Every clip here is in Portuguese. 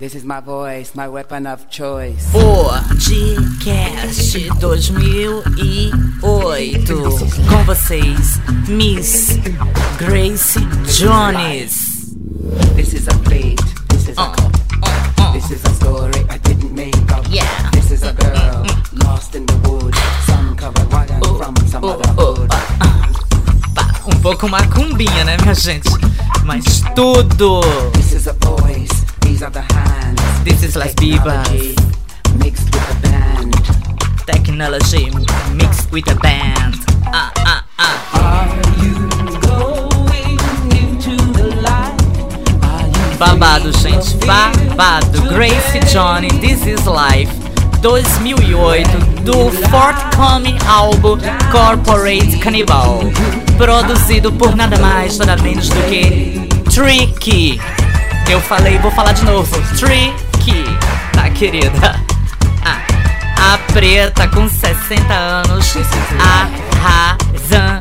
This is my voice, my weapon of choice. Podcast 2008. Com vocês, Miss Grace Jones. This is a plate. This is a Uh, cup. uh, uh. This is a story I didn't make up. Yeah. This is a girl lost in the woods. Sun covered wagon from some oh, other oh, hood. Pá, um pouco macumbinha, né, minha gente? Mas tudo. This is a voice. These are the. This is Bibas. Technology Mixed with a band. Technology mixed with a band. Ah, ah, ah. Are you going into the light? Are you Babado, gente, babado. Grace Johnny, This Is Life 2008 do forthcoming álbum Corporate Cannibal, produzido por nada mais, nada menos do que Tricky. Eu falei, vou falar de novo. Tricky, tá querida? Ah, a preta com 60 anos arrasando.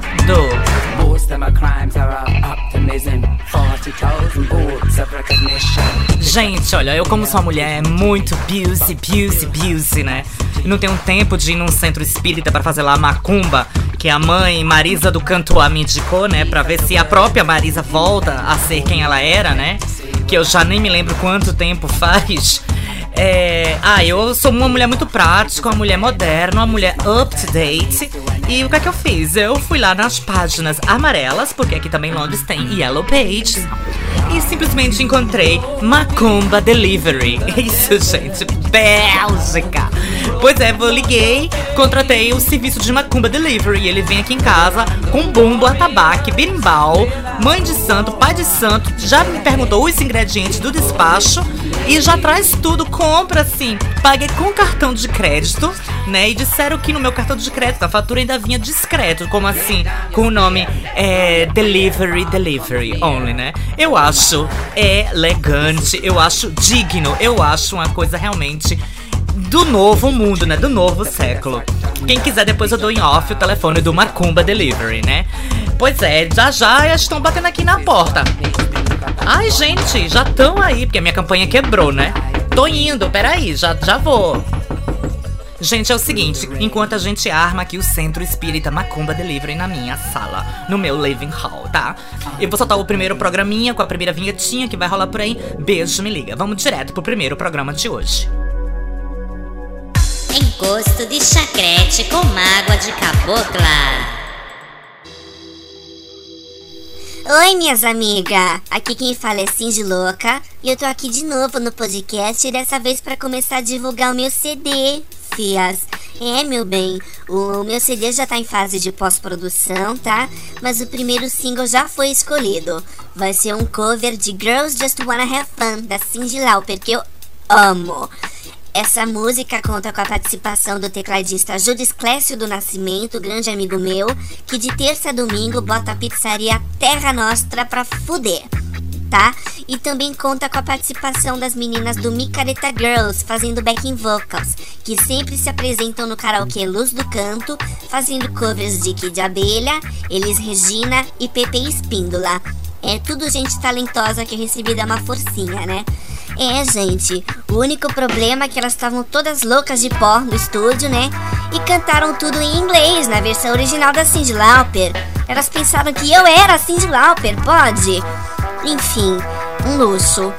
Most of my crimes are of optimism. 40,000 votes of recognition. Gente, olha, eu como sou uma mulher muito busy, busy, busy, né? E não tenho tempo de ir num centro espírita pra fazer lá macumba, que a mãe Marisa do Cantoá me indicou, né? Pra ver se a própria Marisa volta a ser quem ela era, né? Que eu já nem me lembro quanto tempo faz. É... Ah, eu sou uma mulher muito prática, uma mulher moderna, uma mulher up to date. E o que é que eu fiz? Eu fui lá nas páginas amarelas, porque aqui também Londres tem Yellow Pages, e simplesmente encontrei Macumba Delivery. Isso, gente, Bélgica. Pois é, eu liguei, contratei o serviço de Macumba Delivery. Ele vem aqui em casa com bumbo, atabaque, berimbau, mãe de santo, pai de santo. Já me perguntou os ingredientes do despacho e já traz tudo. Compra assim. Paguei com cartão de crédito, né? E disseram que no meu cartão de crédito a fatura ainda vinha discreto, como assim, com o nome é, Delivery Delivery Only, né? Eu acho elegante, eu acho digno, eu acho uma coisa realmente do novo mundo, né? Do novo século. Quem quiser, depois eu dou em off o telefone do Macumba Delivery, né? Pois é, já já estão batendo aqui na porta. Ai, gente, já estão aí, porque a minha campanha quebrou, né? Tô indo, peraí, já, já vou. Gente, é o seguinte, enquanto a gente arma aqui o Centro Espírita Macumba Delivery na minha sala, no meu living hall, tá? Eu vou soltar o primeiro programinha com a primeira vinhetinha que vai rolar por aí. Beijo, me liga. Vamos direto pro primeiro programa de hoje. Encosto de chacrete com mágoa de cabocla. Oi, minhas amigas! Aqui quem fala é Cindy Louca e eu tô aqui de novo no podcast e dessa vez para começar a divulgar o meu CD, fias. É, meu bem, o meu CD já tá em fase de pós-produção, tá? Mas o primeiro single já foi escolhido. Vai ser um cover de Girls Just Wanna Have Fun, da Cindy Lauper, que eu amo. Essa música conta com a participação do tecladista Judas Clécio do Nascimento, grande amigo meu, que de terça a domingo bota a pizzaria Terra Nostra pra fuder, tá? E também conta com a participação das meninas do Micareta Girls, fazendo backing vocals, que sempre se apresentam no karaokê Luz do Canto, fazendo covers de Kid Abelha, Elis Regina e Pepe Espíndola. É tudo gente talentosa que eu recebi dar uma forcinha, né? É, gente, o único problema é que elas estavam todas loucas de pó no estúdio, né? E cantaram tudo em inglês, na versão original da Cyndi Lauper. Elas pensaram que eu era a Cyndi Lauper, pode? Enfim, um luxo.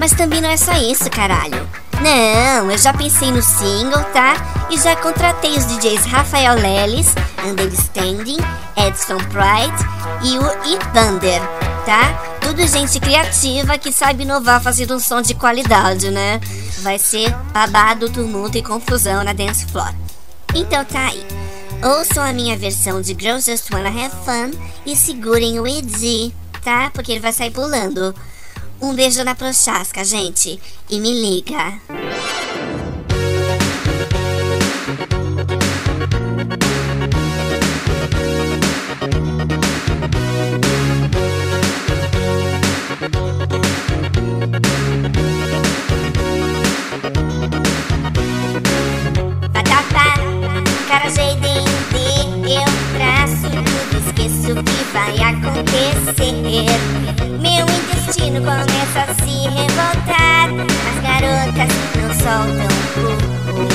Mas também não é só isso, caralho. Não, eu já pensei no single, tá? E já contratei os DJs Rafael Lelis, Understanding, Edson Pride e o Ithander, tá? Tudo gente criativa que sabe inovar fazendo um som de qualidade, né? Vai ser babado, tumulto e confusão na dance floor. Então tá aí. Ouçam a minha versão de Girls Just Wanna Have Fun e segurem o Ed, tá? Porque ele vai sair pulando. Um beijo na prochasca, gente. E me liga. O acontecer. Meu índice destino começa a se revoltar. As garotas não soltam fogo.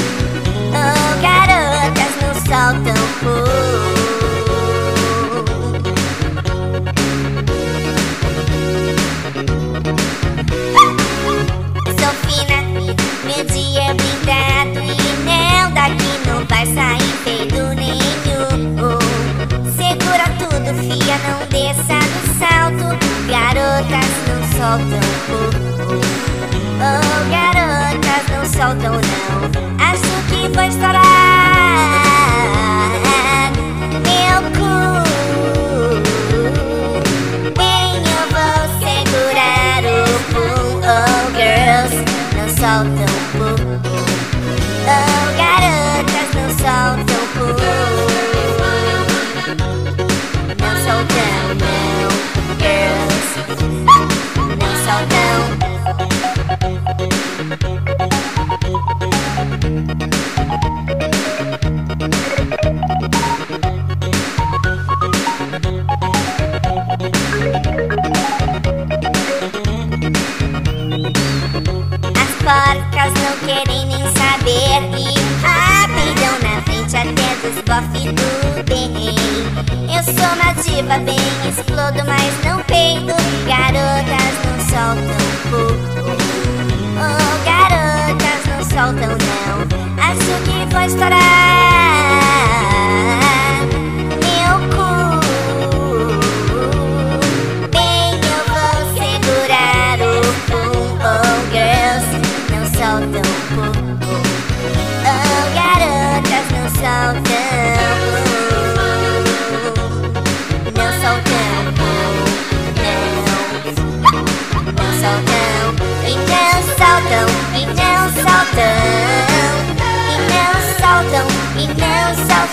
Oh, garotas não soltam fogo. Sou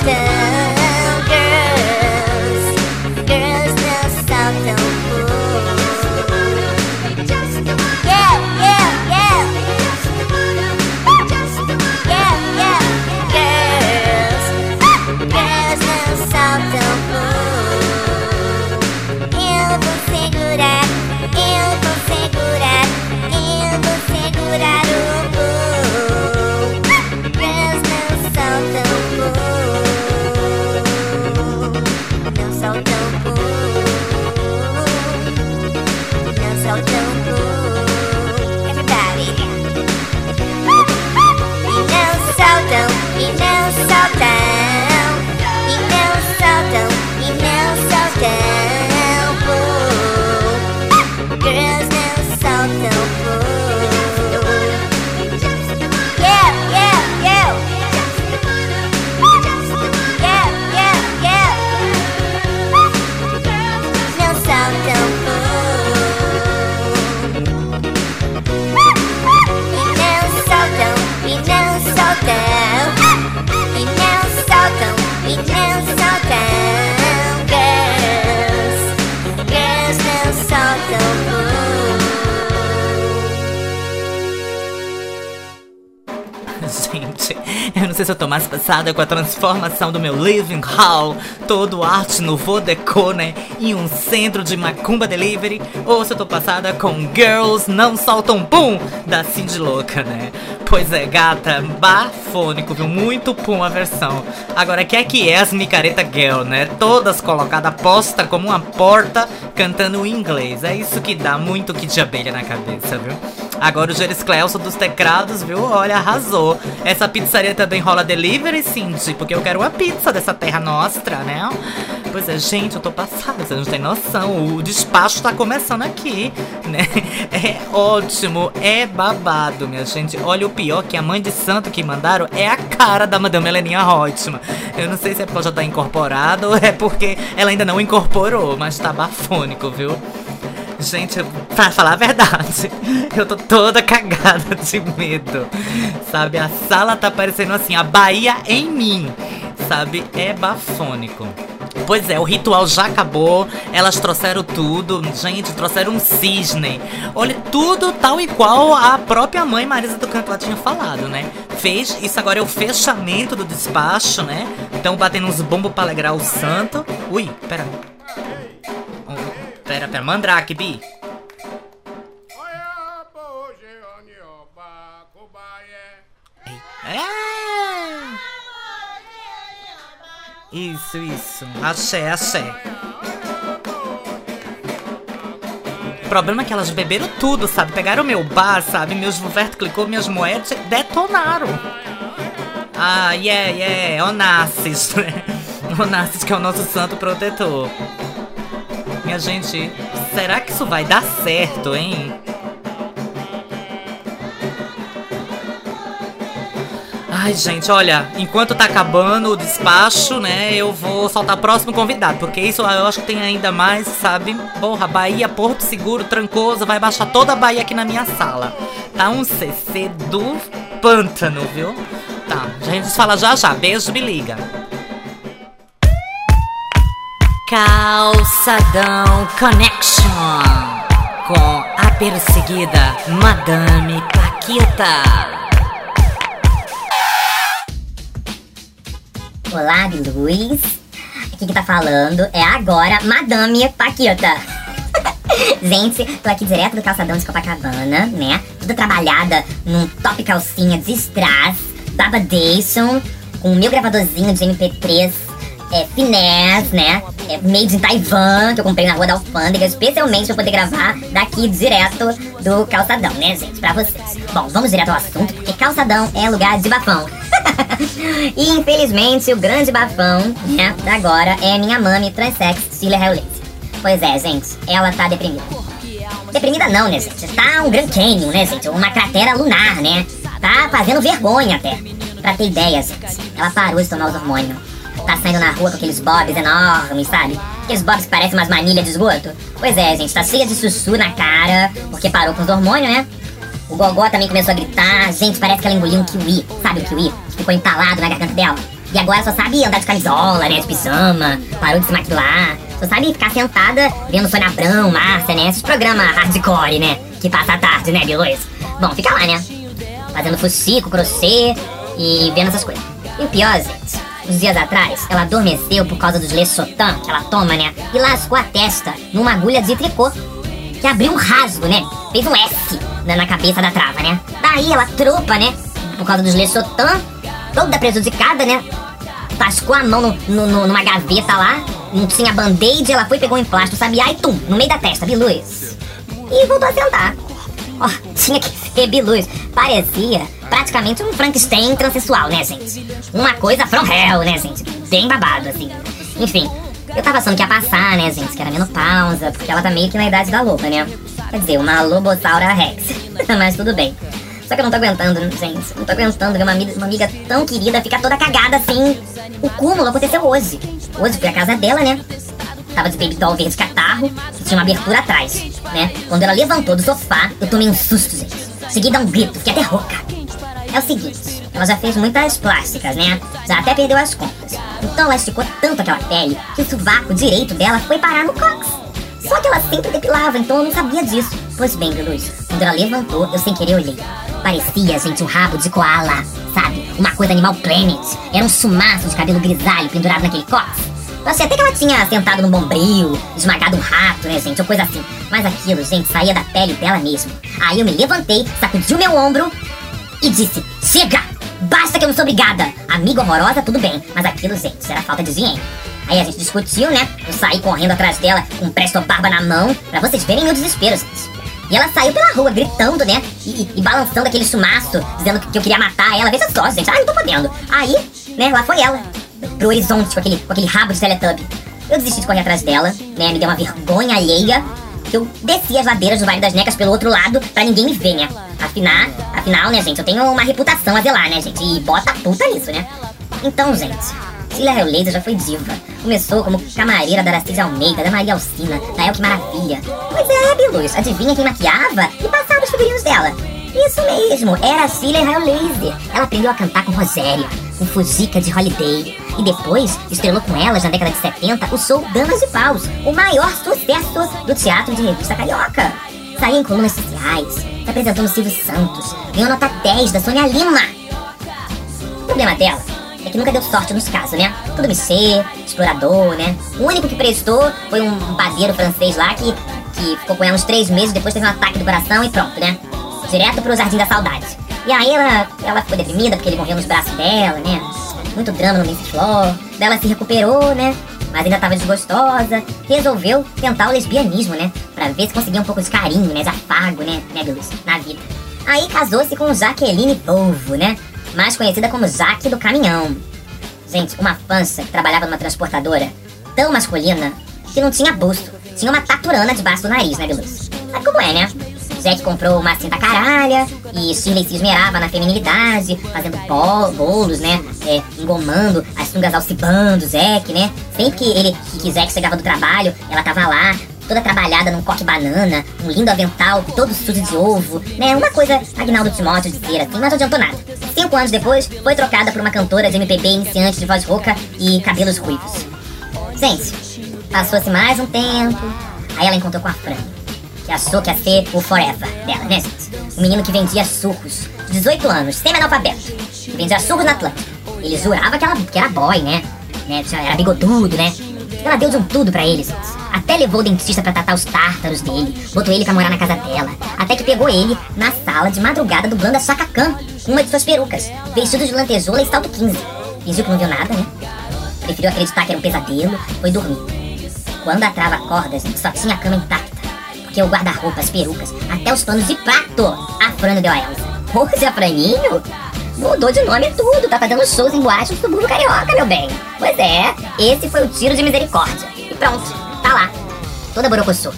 não sei se eu tô mais passada com a transformação do meu living hall, todo arte nouveau déco, né? Em um centro de macumba delivery, ou se eu tô passada com Girls Não Soltam Pum, da Cindy Louca, né? Pois é, gata, bafônico, viu? Muito pum a versão. Agora, que é que é as micareta girl, né? Todas colocadas posta como uma porta, cantando em inglês. É isso que dá muito que de abelha na cabeça, viu? Agora o Geris Clelson dos teclados, viu? Olha, arrasou. Essa pizzaria também rola delivery, Cindy, porque eu quero uma pizza dessa terra nostra, né? Pois é, gente, eu tô passada, você não tem noção. O despacho tá começando aqui, né? É ótimo, é babado, minha gente. Olha, o pior que a mãe de santo que mandaram é a cara da Madame Heleninha Reutemann. Eu não sei se é porque ela já tá incorporada ou é porque ela ainda não incorporou, mas tá bafônico, viu? Gente, pra falar a verdade, eu tô toda cagada de medo. Sabe, a sala tá parecendo assim, a Bahia em mim. Sabe, é bafônico. Pois é, o ritual já acabou. Elas trouxeram tudo. Gente, trouxeram um cisne. Olha, tudo tal e qual a própria mãe Marisa do Canto lá tinha falado, né? Fez. Isso agora é o fechamento do despacho, né? Então batendo uns bombos pra alegrar o santo. Ui, pera pera, pera. Mandrake, Bi. É? Isso, isso. Axé, axé. O problema é que elas beberam tudo, sabe? Pegaram meu bar, sabe? Meus Vuvert clicou, minhas moedas detonaram. Ah, yeah, yeah. Onassis, né? Onassis que é o nosso santo protetor. Minha gente, será que isso vai dar certo, hein? Ai, gente, olha, enquanto tá acabando o despacho, né, eu vou soltar o próximo convidado, porque isso eu acho que tem ainda mais, sabe? Porra, Bahia, Porto Seguro, Trancoso, vai baixar toda a Bahia aqui na minha sala. Tá um CC do pântano, viu? Tá, a gente fala já já. Beijo, me liga. Calçadão Connection com a perseguida Madame Paquita. Olá, Luz. Aqui que tá falando é agora Madame Paquita. Gente, tô aqui direto do calçadão de Copacabana, né? Toda trabalhada num top calcinha de strass, babadation, com o meu gravadorzinho de MP3 é, finesse, né? É, made in Taiwan, que eu comprei na rua da Alfândega, especialmente pra poder gravar daqui direto do calçadão, né, gente? Pra vocês. Bom, vamos direto ao assunto, porque calçadão é lugar de bafão. e infelizmente o grande bafão, né, agora é minha mami transex Cília Helllace. Pois é, gente, ela tá deprimida. Deprimida não, né, gente? Tá um Grand Canyon, né, gente? Uma cratera lunar, né? Tá fazendo vergonha até. Pra ter ideia, gente, ela parou de tomar os hormônios. Tá saindo na rua com aqueles bobs enormes, sabe? Aqueles bobs que parecem umas manilhas de esgoto. Pois é, gente, tá cheia de sussu na cara, porque parou com os hormônios, né? O Gogó também começou a gritar. Gente, parece que ela engoliu um kiwi. Sabe o kiwi? Que ficou entalado na garganta dela. E agora só sabe andar de camisola, né? De pijama. Parou de se maquilar. Só sabe ficar sentada vendo Sônia Abrão, Márcia, né? Esses programas hardcore, né? Que passa a tarde, né, Bilois? Bom, fica lá, né? Fazendo fuxico, crochê e vendo essas coisas. E o pior, gente, uns dias atrás, ela adormeceu por causa dos Lesotan que ela toma, né? E lascou a testa numa agulha de tricô que abriu um rasgo, né? Fez um S na, na cabeça da trava, né? Daí ela tropa, né? Por causa dos Lesotan, toda prejudicada, né? Tascou a mão no, no, numa gaveta lá, não tinha band-aid, ela foi, pegou um emplasto, sabe? Ai, tum, no meio da testa, biluz. E voltou a sentar. Ó, oh, tinha que ser biluz. Parecia praticamente um Frankenstein transexual, né, gente? Uma coisa from hell, né, gente? Bem babado, assim. Enfim, eu tava achando que ia passar, né, gente? Que era menopausa, porque ela tá meio que na idade da loba, né? Quer dizer, uma lobossaura rex. Mas tudo bem. Só que eu não tô aguentando, gente. Não tô aguentando ver uma amiga, uma amiga tão querida ficar toda cagada assim. O cúmulo aconteceu hoje. Hoje fui à casa dela, né? Tava de baby doll verde catarro e tinha uma abertura atrás, né? Quando ela levantou do sofá, eu tomei um susto, gente. Cheguei a dar um grito, fiquei até rouca. É o seguinte, ela já fez muitas plásticas, né? Já até perdeu as contas. Então ela esticou tanto aquela pele que o sovaco direito dela foi parar no cox. Só que ela sempre depilava, então eu não sabia disso. Pois bem, Luz, quando ela levantou, eu sem querer olhei. Parecia, gente, um rabo de koala, sabe? Uma coisa Animal Planet. Era um sumaço de cabelo grisalho pendurado naquele cox. Eu achei até que ela tinha sentado num bombril, esmagado um rato, né, gente? Ou coisa assim. Mas aquilo, gente, saía da pele dela mesmo. Aí eu me levantei, sacudi o meu ombro e disse: Chega! Basta que eu não sou obrigada! Amiga horrorosa, tudo bem, mas aquilo, gente, era falta de higiene. Aí a gente discutiu, né? Eu saí correndo atrás dela com um presto barba na mão, pra vocês verem meu desespero, gente. E ela saiu pela rua gritando, né? E, e, balançando aquele chumaço, dizendo que, eu queria matar ela. Veja só, gente. Ai, não tô podendo. Aí, né, lá foi ela. Pro horizonte com aquele, com aquele rabo de Teletubby. Eu desisti de correr atrás dela, né? Me deu uma vergonha alheia que eu desci as ladeiras do Vale das Necas pelo outro lado pra ninguém me ver, né? Afinal, afinal, né, gente, eu tenho uma reputação a zelar, né, gente? E bota a puta nisso, né? Então, gente, Cília Helllaser já foi diva. Começou como camareira da Aracide Almeida, da Maria Alcina, da Elke Maravilha. Pois é, Biluz, adivinha quem maquiava e passava os figurinos dela? Isso mesmo, era a Cília Helllaser. Ela aprendeu a cantar com Rosélia, com Fujica de Holiday. E depois estrelou com elas na década de 70 o show Damas de Paus, o maior sucesso do teatro de revista carioca. Saiu em colunas sociais, se apresentou no Silvio Santos, ganhou nota 10 da Sônia Lima. O problema dela é que nunca deu sorte nos casos, né? Tudo mexer, explorador, né? O único que prestou foi um padeiro francês lá que, que ficou com ela uns três meses, depois teve um ataque do coração e pronto, né? Direto pro Jardim da Saudade. E aí ela, ela ficou deprimida porque ele morreu nos braços dela, né? Muito drama no Lince Flor. Daí ela se recuperou, né? Mas ainda tava desgostosa. Resolveu tentar o lesbianismo, né? Pra ver se conseguia um pouco de carinho, né? De afago, né? Né, Luz? Na vida. Aí casou-se com Jaqueline Polvo, né? Mais conhecida como Jaque do Caminhão. Gente, uma pança que trabalhava numa transportadora tão masculina que não tinha busto. Tinha uma taturana debaixo do nariz, né, Beluz? Sabe como é, né? Jack comprou uma cinta caralha e Shirley se esmerava na feminilidade, fazendo bol- bolos, né? É, engomando as sungas alcibando Zack, né? Sempre que ele que, Zack chegava do trabalho, ela tava lá, toda trabalhada num coque banana, um lindo avental, todo sujo de ovo, né? Uma coisa Agnaldo Timóteo de ser assim, mas não adiantou nada. Cinco anos depois, foi trocada por uma cantora de MPB iniciante de voz rouca e cabelos ruivos. Gente, passou-se mais um tempo, aí ela encontrou com a Fran, que achou que ia ser o forever dela, né, gente? Um menino que vendia sucos, 18 anos, semi-analfabeto, que vendia sucos na Atlântica. Ele jurava que, ela, que era boy, né? né? Era bigodudo, né? Ela deu de um tudo pra ele, gente. Até levou o dentista pra tratar os tártaros dele, botou ele pra morar na casa dela, até que pegou ele na sala de madrugada dublando a Chaka com uma de suas perucas, vestido de lantejoula e salto 15. Fingiu que não viu nada, né? Preferiu acreditar que era um pesadelo, foi dormir. Quando a trava cordas, só tinha a cama intacta. Porque o guarda-roupa, as perucas, até os panos de prato, a Fran deu a Elsa. Hoje a Franinho mudou de nome e tudo, tá fazendo shows em boate no subúrbio carioca, meu bem. Pois é, esse foi o tiro de misericórdia. E pronto, tá lá. Toda borocossô.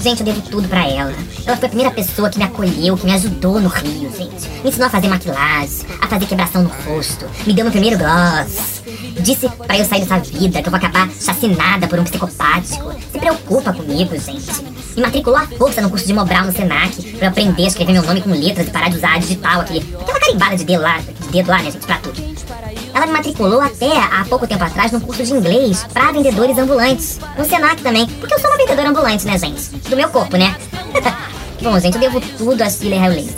Gente, eu devo tudo pra ela. Ela foi a primeira pessoa que me acolheu, que me ajudou no Rio, gente. Me ensinou a fazer maquilagem, a fazer quebração no rosto. Me deu meu primeiro gloss. Disse pra eu sair dessa vida, que eu vou acabar chacinada por um psicopático. Se preocupa comigo, gente. Me matriculou à força no curso de Mobral no Senac, pra eu aprender a escrever meu nome com letras e parar de usar a digital, aquele, aquela carimbada de dedo lá, de dedo lá, né, gente, pra tudo. Ela me matriculou até há pouco tempo atrás num curso de inglês pra vendedores ambulantes. No Senac também, porque eu sou uma vendedora ambulante, né, gente? Do meu corpo, né? Bom, gente, eu devo tudo a Sheila Helley.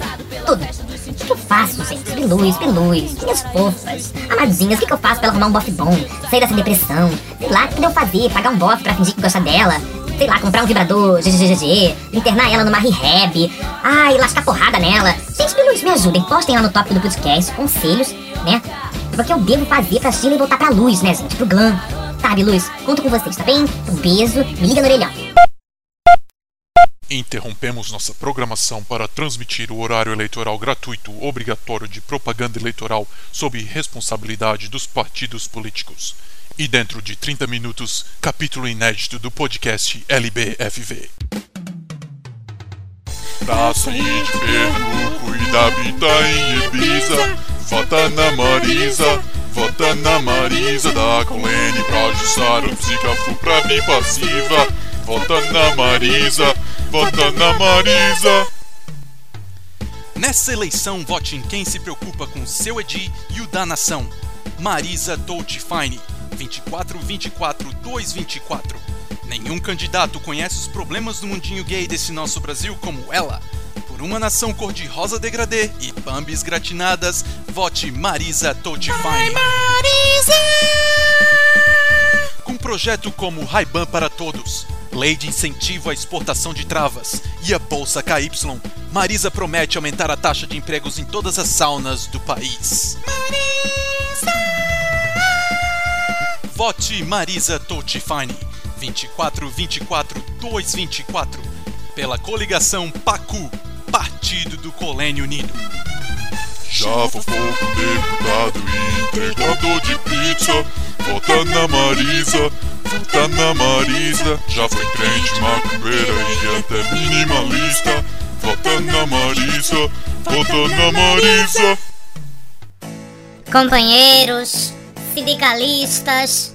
Tudo. O que eu faço, gente? Biluz, biluz, minhas fofas, amadinhas, o que, que eu faço pra ela arrumar um bofe bom? Sair dessa depressão? Sei lá, o que eu fazer? Pagar um bofe pra fingir que gosta dela? Sei lá, comprar um vibrador GGGG, internar ela numa rehab, ai, lascar porrada nela. Gente, biluz, me ajudem, postem lá no tópico do podcast conselhos, né? O que eu devo fazer pra Sheila voltar pra luz, né, gente? Pro glam. Sabe, Luz? Conto com vocês, tá bem? Um beijo, me liga no orelhão. Interrompemos nossa programação para transmitir o horário eleitoral gratuito obrigatório de propaganda eleitoral sob responsabilidade dos partidos políticos. E dentro de 30 minutos, capítulo inédito do podcast LBFV. Pra sair de Pernambuco e da Bita em Ibiza, vota na Marisa, vota na Marisa da Colene pra ajustar o psicafu pra vir passiva. Vota na Marisa, vota na Marisa. Nessa eleição, vote em quem se preocupa com seu Edi e o da nação. Marisa Dolce Fine, 2424 224. Nenhum candidato conhece os problemas do mundinho gay desse nosso Brasil como ela. Por uma nação cor-de-rosa degradê e pambis gratinadas, vote Marisa Dolce Fine. Com um projeto como Ray-Ban para Todos, Lei de Incentivo à Exportação de Travas e a Bolsa KY, Marisa promete aumentar a taxa de empregos em todas as saunas do país. Vote Marisa Totifine 2424 224 pela coligação PACU, Partido do Colênio Unido. Já fofou com deputado e entregador de pizza. Vota na Marisa, vota na Marisa. Já foi crente, macumbeira e até minimalista. Vota na Marisa, vota na Marisa. Companheiros, sindicalistas,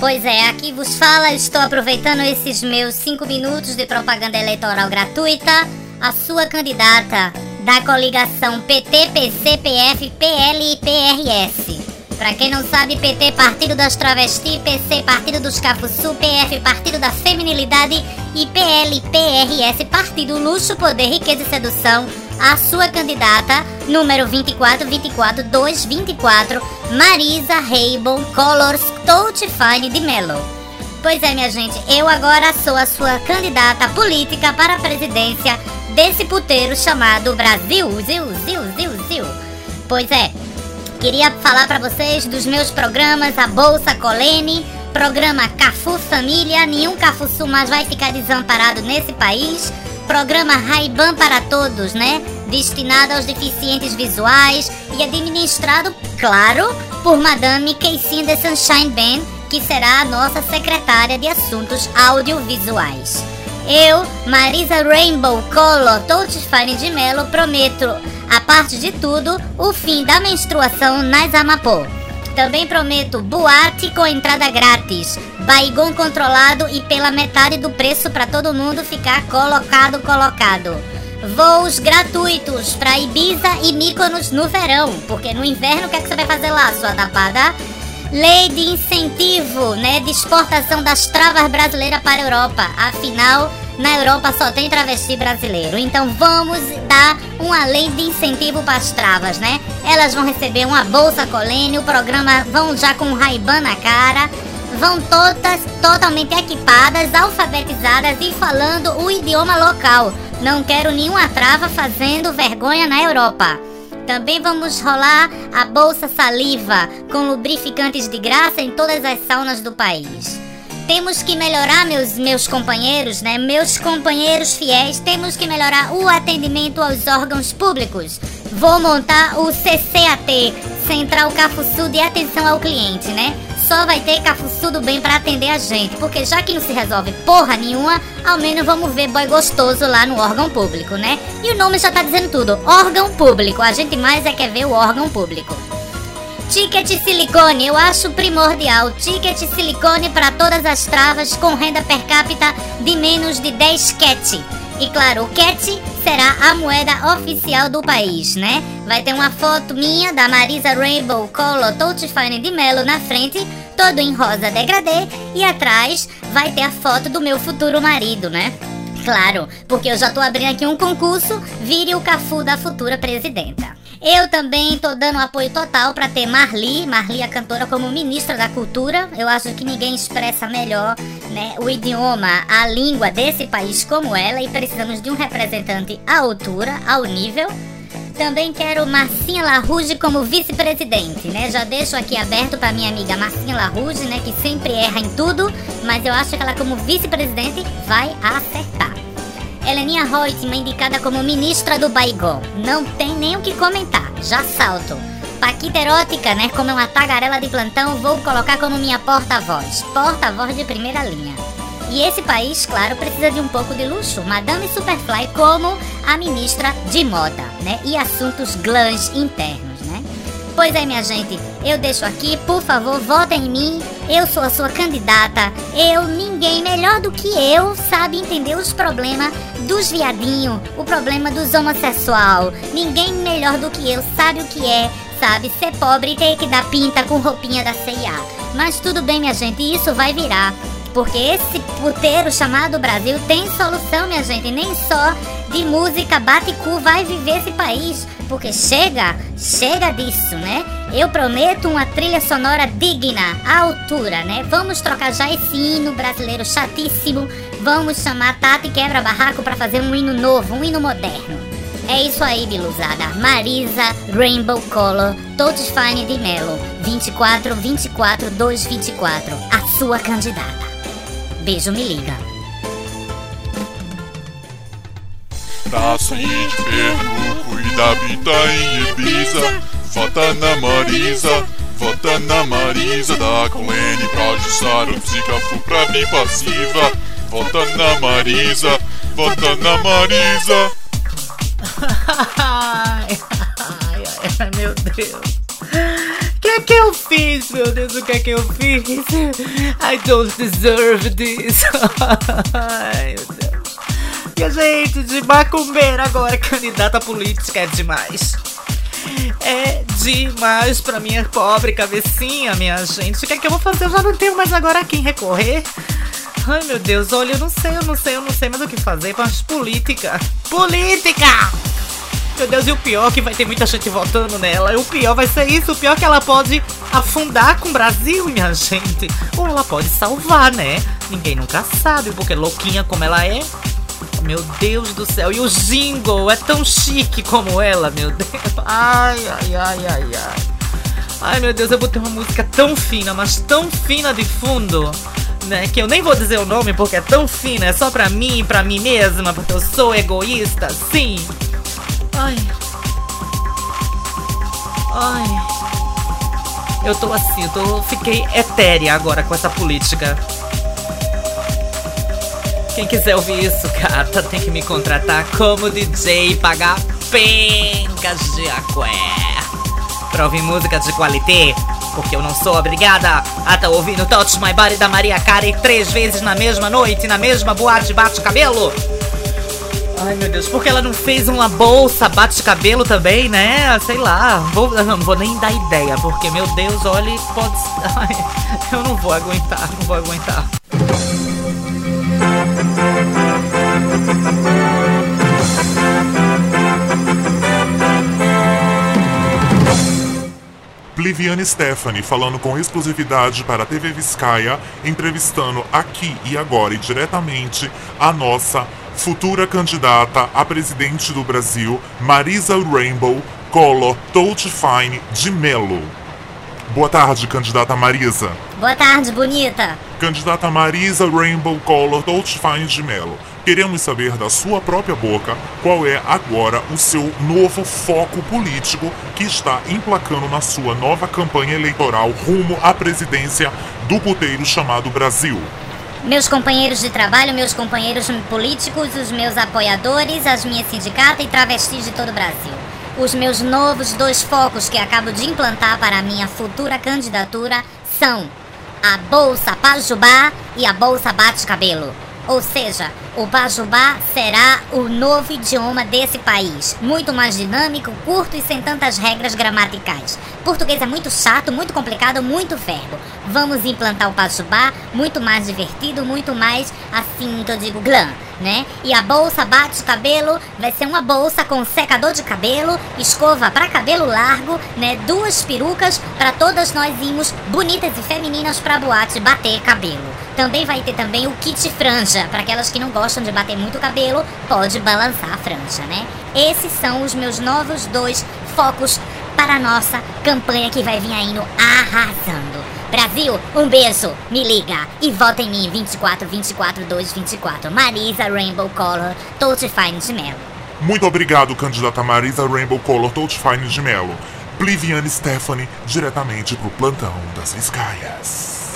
pois é, aqui vos fala, estou aproveitando esses meus cinco minutos de propaganda eleitoral gratuita, a sua candidata da coligação PT, PC, PF, PL e PRS. Pra quem não sabe, PT Partido das Travestis, PC Partido dos Cafuçu, PF Partido da Feminilidade e PL PRS Partido Luxo, Poder, Riqueza e Sedução, a sua candidata número 2424 224, Marisa Rainbow Colors Touch Fine de Melo. Pois é, minha gente, eu agora sou a sua candidata política para a presidência desse puteiro chamado Brasil. Zil, zil, zil, zil. Pois é, queria falar para vocês dos meus programas A Bolsa Colene, programa Cafu Família, nenhum Cafuçu mais vai ficar desamparado nesse país. Programa Raiban para Todos, né? Destinado aos deficientes visuais e administrado, claro, por Madame Keisin de Sunshine Band, que será a nossa secretária de Assuntos Audiovisuais. Eu, Marisa Rainbow Colo Toutifane de Melo, prometo, a parte de tudo, o fim da menstruação nas Amapô. Também prometo boate com entrada grátis, baigon controlado e pela metade do preço para todo mundo ficar colocado, colocado. Voos gratuitos para Ibiza e Mykonos no verão, porque no inverno o que, é que você vai fazer lá, sua dapada? Lei de incentivo, né, de exportação das travas brasileiras para a Europa. Afinal, na Europa só tem travesti brasileiro. Então vamos dar uma lei de incentivo para as travas, né? Elas vão receber uma bolsa colene, o programa vão já com um na cara, vão todas totalmente equipadas, alfabetizadas e falando o idioma local. Não quero nenhuma trava fazendo vergonha na Europa. Também vamos rolar a bolsa saliva com lubrificantes de graça em todas as saunas do país. Temos que melhorar, meus, meus companheiros, né? Meus companheiros fiéis, temos que melhorar o atendimento aos órgãos públicos. Vou montar o CCAT, Central Cafuçu de Atenção ao Cliente, né? Só vai ter Cafuçu do bem para atender a gente, porque já que não se resolve porra nenhuma, ao menos vamos ver boy gostoso lá no órgão público, né? E o nome já tá dizendo tudo, órgão público. A gente mais é quer ver o órgão público. Ticket silicone, eu acho primordial. Ticket silicone para todas as travas com renda per capita de menos de 10 cat. E claro, o cat será a moeda oficial do país, né? Vai ter uma foto minha da Marisa Rainbow Colo Touchfine de Melo na frente, todo em rosa degradê, e atrás vai ter a foto do meu futuro marido, né? Claro, porque eu já tô abrindo aqui um concurso, vire o Cafu da futura presidenta. Eu também tô dando apoio total para ter Marli, Marli a cantora como ministra da Cultura. Eu acho que ninguém expressa melhor, né, o idioma, a língua desse país como ela e precisamos de um representante à altura, ao nível. Também quero Marcinha Larouge como vice-presidente, né? Já deixo aqui aberto para minha amiga Marcinha Larouge, né, que sempre erra em tudo, mas eu acho que ela como vice-presidente vai acertar. Heleninha Reutemann indicada como ministra do Baigon. Não tem nem o que comentar, já salto. Paquita erótica, né? Como é uma tagarela de plantão, vou colocar como minha porta-voz. Porta-voz de primeira linha. E esse país, claro, precisa de um pouco de luxo. Madame Superfly como a ministra de moda, né? E assuntos glãs internos, né? Pois é, minha gente, eu deixo aqui, por favor, votem em mim. Eu sou a sua candidata. Eu, ninguém melhor do que eu, sabe entender os problemas dos viadinhos, o problema dos homossexual. Ninguém melhor do que eu sabe o que é, sabe, ser pobre e ter que dar pinta com roupinha da CIA. Mas tudo bem, minha gente, isso vai virar. Porque esse puteiro chamado Brasil tem solução, minha gente. Nem só de música bate-cu vai viver esse país. Porque chega, chega disso, né? Eu prometo uma trilha sonora digna, à altura, né? Vamos trocar já esse hino brasileiro chatíssimo. Vamos chamar Tati Quebra Barraco para fazer um hino novo, um hino moderno. É isso aí, biluzada. Marisa Rainbow Color, Totes Fine de Melo. 24 24 224. A sua candidata. Beijo, me liga. Sair de Pernambuco e da Bita em Ibiza Vota na Marisa, vota na Marisa Da Colene pra Jussara, Zicafu pra vir passiva Vota na Marisa, vota na Marisa ai, ai, ai, meu Deus. O que é que eu fiz, meu Deus? O que é que eu fiz? I don't deserve this. Ai, meu Deus. Minha gente, de macumbeira agora, candidata política é demais. É demais pra minha pobre cabecinha, minha gente. O que é que eu vou fazer? Eu já não tenho mais agora a quem recorrer. Ai, meu Deus, olha, eu não sei, eu não sei, eu não sei mais o que fazer. Mas política. Política! Meu Deus, e o pior é que vai ter muita gente votando nela. O pior vai ser isso. O pior é que ela pode afundar com o Brasil, minha gente. Ou ela pode salvar, né? Ninguém nunca sabe, porque louquinha como ela é, meu Deus do céu. E o jingle é tão chique como ela, meu Deus. Ai, ai, ai, ai, ai. Ai, meu Deus, eu vou ter uma música tão fina, mas tão fina de fundo, né? Que eu nem vou dizer o nome porque é tão fina, é só pra mim e pra mim mesma, porque eu sou egoísta, sim. Ai. Ai. Eu tô assim, eu tô, fiquei etérea agora com essa política. Quem quiser ouvir isso, gata, tem que me contratar como DJ e pagar pencas de aqué. Pra ouvir música de qualité, porque eu não sou obrigada a estar ouvindo Touch My Body da Maria Carey três vezes na mesma noite, na mesma boate bate-cabelo. Ai meu Deus, porque ela não fez uma bolsa bate-cabelo também, né? Sei lá, vou, não vou nem dar ideia, porque meu Deus, olha, pode. Ai, eu não vou aguentar, não vou aguentar. Pliviane Stephanie falando com exclusividade para a TV Viscaia, entrevistando aqui e agora e diretamente a nossa futura candidata a presidente do Brasil, Marisa Rainbow Collor Touch Fine de Melo. Boa tarde, candidata Marisa. Boa tarde, bonita. Candidata Marisa Rainbow Collor Touch Fine de Melo. Queremos saber da sua própria boca qual é agora o seu novo foco político que está emplacando na sua nova campanha eleitoral rumo à presidência do puteiro chamado Brasil. Meus companheiros de trabalho, meus companheiros políticos, os meus apoiadores, as minhas sindicatas e travestis de todo o Brasil. Os meus novos dois focos que acabo de implantar para a minha futura candidatura são a Bolsa Pajubá e a Bolsa Bate-Cabelo. Ou seja, o Pajubá será o novo idioma desse país. Muito mais dinâmico, curto e sem tantas regras gramaticais. Português é muito chato, muito complicado, muito verbo. Vamos implantar o Pajubá, muito mais divertido, muito mais assim que eu digo glam, né? E a bolsa bate-cabelo vai ser uma bolsa com secador de cabelo, escova para cabelo largo, né? Duas perucas para todas nós irmos bonitas e femininas para boate bater cabelo. Também vai ter também o kit franja, para aquelas que não gostam de bater muito cabelo, pode balançar a franja, né? Esses são os meus novos dois focos para a nossa campanha que vai vir aí no Arrasando. Brasil, um beijo, me liga e vota em mim 24 24 2 24. Marisa Rainbow Color, Touch Fine de Melo. Muito obrigado, candidata Marisa Rainbow Collor Touch Fine de Melo. Pliviane Stephanie, diretamente pro plantão das Viscaias.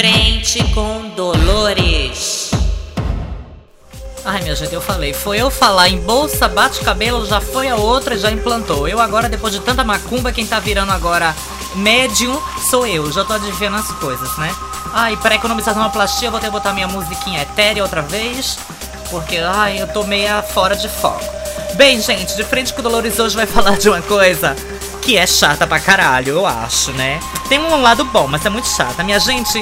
Frente com Dolores. Ai, minha gente, eu falei. Foi eu falar em bolsa, bate-cabelo, já foi a outra já implantou. Eu agora, depois de tanta macumba, quem tá virando agora médium sou eu. Já tô adivinhando as coisas, né? Ai, pra economizar uma plastia, eu vou ter que botar minha musiquinha etérea outra vez. Porque, ai, eu tô meia fora de foco. Bem, gente, de frente com o Dolores hoje vai falar de uma coisa que é chata pra caralho, eu acho, né? Tem um lado bom, mas é muito chata. Minha gente,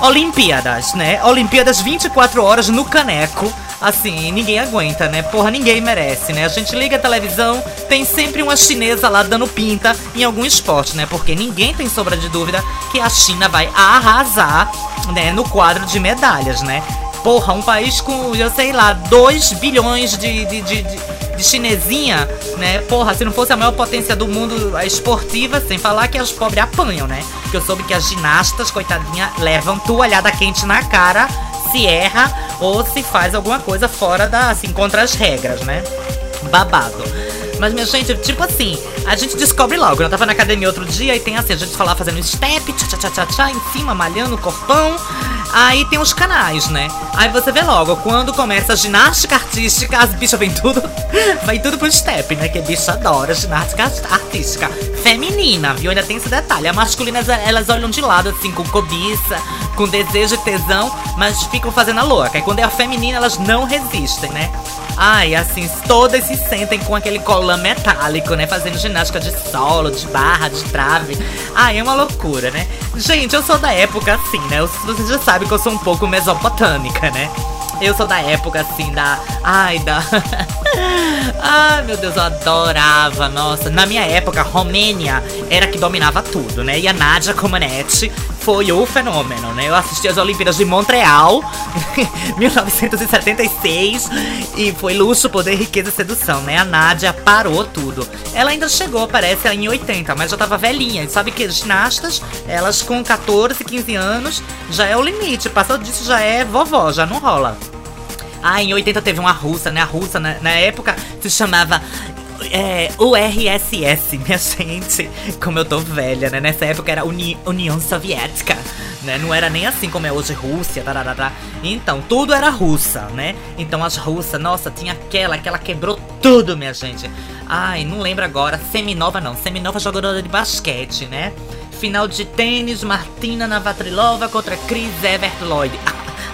Olimpíadas, né? Olimpíadas 24 horas no caneco. Assim, ninguém aguenta, né? Porra, ninguém merece, né? A gente liga a televisão, tem sempre uma chinesa lá dando pinta em algum esporte, né? Porque ninguém tem sombra de dúvida que a China vai arrasar, né? No quadro de medalhas, né? Porra, um país com, eu sei lá, 2 bilhões de, de, de, de, de chinesinha, né? Porra, se não fosse a maior potência do mundo a esportiva, sem falar que as pobres apanham, né? Porque eu soube que as ginastas, coitadinha, levam toalhada quente na cara se erra ou se faz alguma coisa fora da, assim, contra as regras, né? Babado. Mas, minha gente, tipo assim, a gente descobre logo. Eu tava na academia outro dia e tem assim, a gente falar fazendo step, tchá tchá tchá, tchá em cima, malhando o corpão. Aí tem os canais, né? Aí você vê logo, quando começa a ginástica artística, as bichas vem tudo. vai tudo pro step, né? Que a bicha adora ginástica artística. Feminina, viu? Ainda tem esse detalhe. As masculinas, elas olham de lado, assim, com cobiça, com desejo e tesão, mas ficam fazendo a louca. E quando é a feminina, elas não resistem, né? Ai, assim, todas se sentem com aquele colã metálico, né? Fazendo ginástica de solo, de barra, de trave. Ai, é uma loucura, né? Gente, eu sou da época assim, né? Vocês já sabem que eu sou um pouco mesopotâmica, né? Eu sou da época assim, da. Ai, da. Ai, meu Deus, eu adorava. Nossa, na minha época, Romênia era que dominava tudo, né? E a Nadia Comaneci foi o fenômeno, né? Eu assisti as Olimpíadas de Montreal, 1976, e foi luxo, poder, riqueza e sedução, né? A Nádia parou tudo. Ela ainda chegou, parece, em 80, mas já tava velhinha. E sabe que as ginastas, elas com 14, 15 anos, já é o limite. Passou disso já é vovó, já não rola. Ah, em 80 teve uma russa, né? A russa, na, na época, se chamava é, URSS, minha gente. Como eu tô velha, né? Nessa época era Uni União Soviética, né? Não era nem assim como é hoje Rússia, tararara. Então, tudo era russa, né? Então as russas, nossa, tinha aquela que ela quebrou tudo, minha gente. Ai, não lembro agora. Seminova não, Seminova jogadora de basquete, né? Final de tênis, Martina Navratrilova contra Chris Evert Lloyd.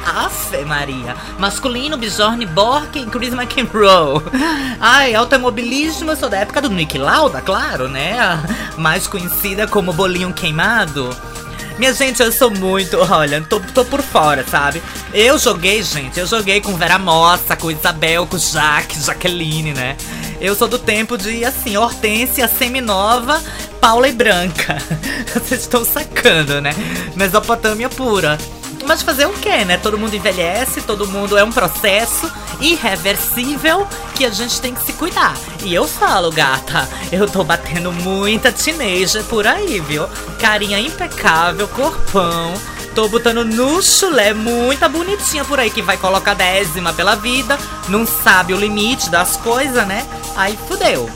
Afe Maria. Masculino, Bjorn Bork e Chris McEnroe. Ai, automobilismo, eu sou da época do Nick Lauda, claro, né? A mais conhecida como Bolinho Queimado. Minha gente, eu sou muito. Olha, tô, tô por fora, sabe? Eu joguei, gente, eu joguei com Vera Mossa, com Isabel, com Jaque, Jaqueline, né? Eu sou do tempo de, assim, Hortência, Seminova, Paula e Branca. Vocês estão sacando, né? Mesopotâmia pura. Mas fazer o quê, né? Todo mundo envelhece, todo mundo é um processo irreversível que a gente tem que se cuidar. E eu falo, gata, eu tô batendo muita teenager por aí, viu? Carinha impecável, corpão. Tô botando no chulé muita bonitinha por aí que vai colocar décima pela vida, não sabe o limite das coisas, né? Aí fudeu.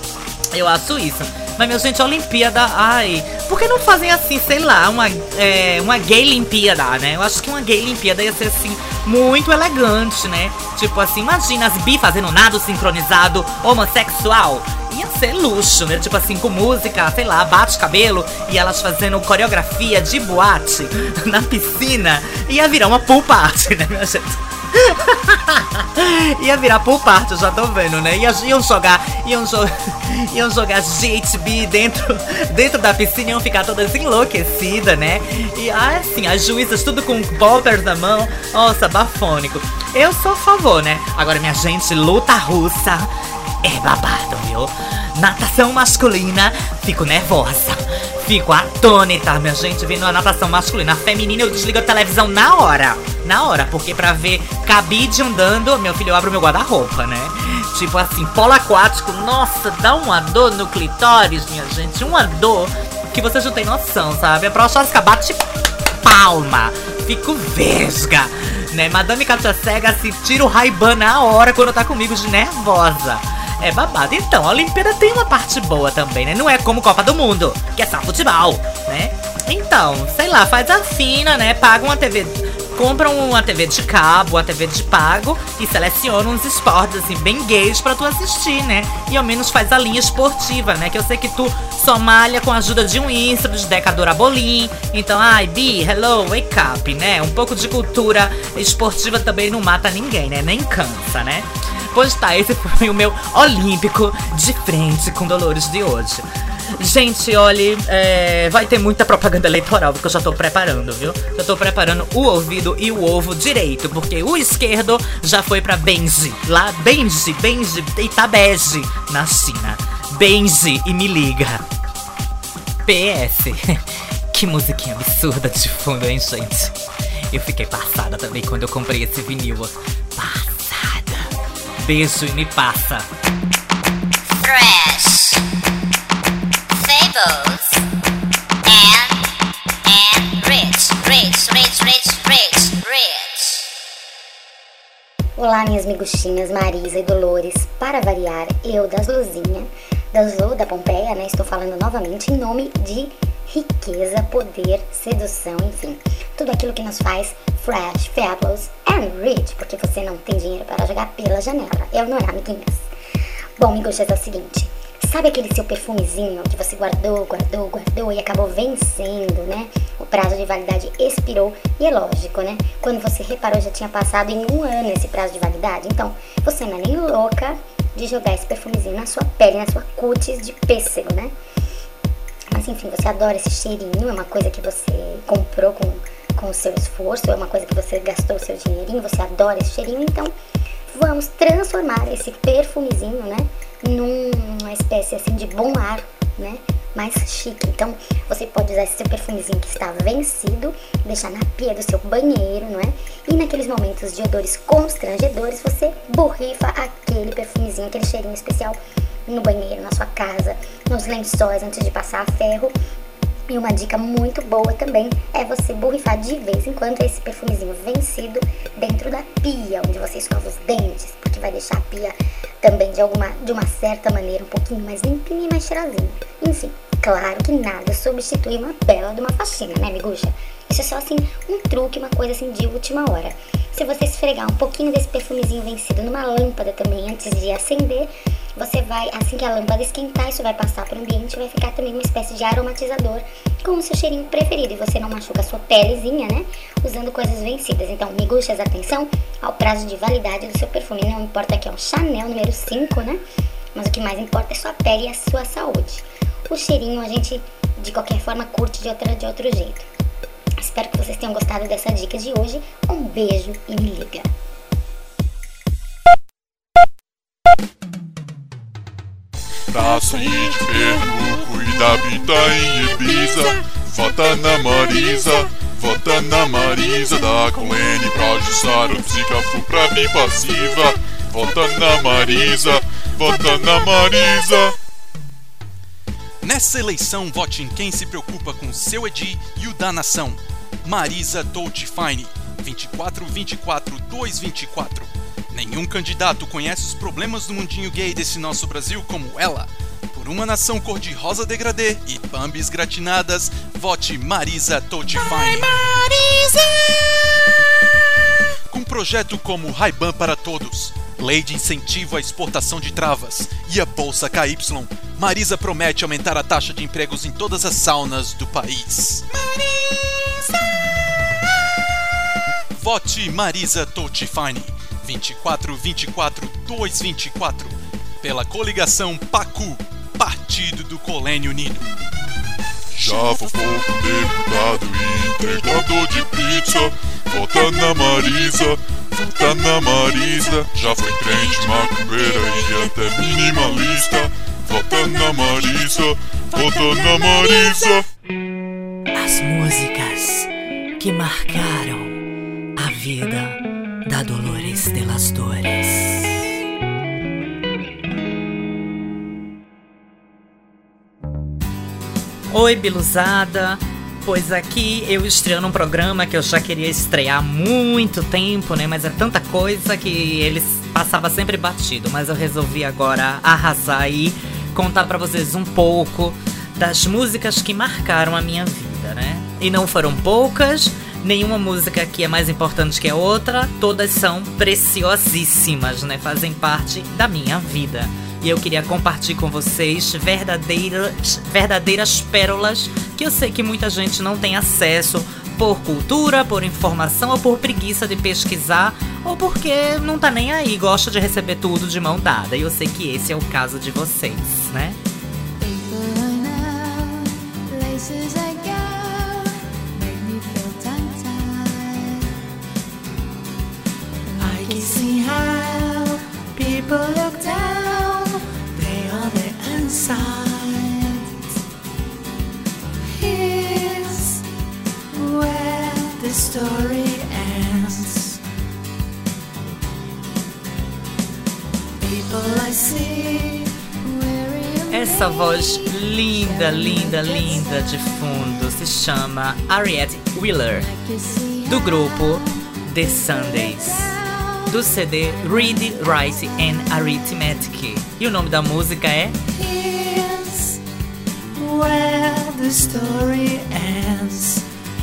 Eu acho isso. Mas, minha gente, Olimpíada, ai. Por que não fazem assim, sei lá, uma, é, uma gay Olimpíada, né? Eu acho que uma gay Olimpíada ia ser assim, muito elegante, né? Tipo assim, imagina as bi fazendo nada sincronizado homossexual. Ia ser luxo, né? Tipo assim, com música, sei lá, bate cabelo e elas fazendo coreografia de boate na piscina. Ia virar uma pool party, né, minha gente? Ia virar pool party, eu já tô vendo, né? Ia, iam jogar, iam, jo iam jogar GHB dentro, dentro da piscina, iam ficar todas enlouquecidas, né? E assim, as juízas tudo com poppers na mão. Nossa, bafônico. Eu sou a favor, né? Agora, minha gente, luta russa é babado, viu? Natação masculina, fico nervosa. Fico atônita, minha gente, vendo a natação masculina. A feminina, eu desligo a televisão na hora. Na hora, porque pra ver cabide andando, meu filho, eu abro meu guarda-roupa, né? Tipo assim, polo aquático, nossa, dá uma dor no clitóris, minha gente. Uma dor que vocês não têm noção, sabe? Pra Oxósca bate palma. Fico vesga, né? Madame Cátia Cega se tira o Ray-Ban na hora quando tá comigo de nervosa. É babado. Então, a Olimpíada tem uma parte boa também, né? Não é como Copa do Mundo, que é só futebol, né? Então, sei lá, faz a fina, né? Paga uma TV. Compra uma TV de cabo, uma TV de pago e seleciona uns esportes assim bem gays pra tu assistir, né? E ao menos faz a linha esportiva, né? Que eu sei que tu só malha com a ajuda de um instro, de decadora bolim. Então, ai, Bi, hello, wake up, né? Um pouco de cultura esportiva também não mata ninguém, né? Nem cansa, né? Pois tá, esse foi o meu Olímpico de frente com Dolores de hoje. Gente, olhe, é, vai ter muita propaganda eleitoral, porque eu já tô preparando, viu? Já tô preparando o ouvido e o ovo direito, porque o esquerdo já foi pra Benji. Lá, Benji, Benji, Itabege, na China. Benji e me liga. PS. Que musiquinha absurda de fundo, hein, gente? Eu fiquei passada também quando eu comprei esse vinil. Passada. Beijo e me passa. Fresh. Fables. And, and rich, rich, rich, rich, rich, rich. Olá, minhas miguxinhas Marisa e Dolores. Para variar, eu das Luzinha, das Lu da Pompeia, né? Estou falando novamente em nome de riqueza, poder, sedução, enfim. Tudo aquilo que nos faz fresh, fabulous and rich, porque você não tem dinheiro para jogar pela janela. Eu não é, amiguinhas. Bom, miguxas, é o seguinte. Sabe aquele seu perfumezinho que você guardou, guardou, guardou e acabou vencendo, né? O prazo de validade expirou e é lógico, né? Quando você reparou já tinha passado em um ano esse prazo de validade. Então, você não é nem louca de jogar esse perfumezinho na sua pele, na sua cutis de pêssego, né? Mas enfim, você adora esse cheirinho, é uma coisa que você comprou com, com o seu esforço, é uma coisa que você gastou o seu dinheirinho, você adora esse cheirinho, então vamos transformar esse perfumezinho, né, numa espécie assim de bom ar, né, mais chique. Então, você pode usar esse seu perfumezinho que está vencido, deixar na pia do seu banheiro, não é? E naqueles momentos de odores constrangedores, você borrifa aquele perfumezinho, aquele cheirinho especial no banheiro, na sua casa, nos lençóis antes de passar a ferro. E uma dica muito boa também é você borrifar de vez em quando esse perfumezinho vencido dentro da pia, onde você escova os dentes, porque vai deixar a pia também de alguma de uma certa maneira um pouquinho mais limpinha e mais cheirosinha. Enfim, claro que nada substitui uma bela de uma faxina, né, miguxa? Isso é só assim um truque, uma coisa assim de última hora. Se você esfregar um pouquinho desse perfumezinho vencido numa lâmpada também antes de acender, você vai, assim que a lâmpada esquentar, isso vai passar para o ambiente e vai ficar também uma espécie de aromatizador com o seu cheirinho preferido. E você não machuca a sua pelezinha, né? Usando coisas vencidas. Então, miguxas, atenção ao prazo de validade do seu perfume. Não importa que é um Chanel número 5, né? Mas o que mais importa é sua pele e a sua saúde. O cheirinho a gente, de qualquer forma, curte de, outra, de outro jeito. Espero que vocês tenham gostado dessa dica de hoje. Um beijo e me liga. Sair de Pernambuco e da em Ibiza. Vota na Marisa, vota na Marisa. Da Colene pra Jussara, Psicafu pra passiva. Vota na Marisa, vota na Marisa. Nessa eleição, vote em quem se preocupa com seu Edi e o da nação. Marisa Dolce Fine, 2424 224. Nenhum candidato conhece os problemas do mundinho gay desse nosso Brasil como ela. Por uma nação cor-de-rosa degradê e pambis gratinadas, vote Marisa Dolce Fine. Com projeto como Ray-Ban para Todos, Lei de Incentivo à Exportação de Travas e a Bolsa KY, Marisa promete aumentar a taxa de empregos em todas as saunas do país. Vote Marisa Totifine 2424 224 pela coligação PACU, Partido do Colênio Unido. Já foi pouco deputado e entregador de pizza Vota na Marisa, vota na Marisa Já foi crente, macumbeira e até minimalista Vota na Marisa, vota na Marisa As músicas que marcaram a vida da Dolores de las Dores. Oi, Biluzada. Pois aqui eu estreando um programa que eu já queria estrear há muito tempo, né? Mas é tanta coisa que eles passava sempre batido. Mas eu resolvi agora arrasar e contar para vocês um pouco das músicas que marcaram a minha vida, né? E não foram poucas, nenhuma música aqui é mais importante que a outra, todas são preciosíssimas, né? Fazem parte da minha vida. E eu queria compartilhar com vocês verdadeiras, verdadeiras pérolas que eu sei que muita gente não tem acesso por cultura, por informação ou por preguiça de pesquisar ou porque não tá nem aí, gosta de receber tudo de mão dada. E eu sei que esse é o caso de vocês, né? Story ends. People I see Essa voz linda, linda, linda de fundo se chama Ariette Wheeler, do grupo The Sundays, do CD Read, Write and Arithmetic. E o nome da música é Here's where the story ends.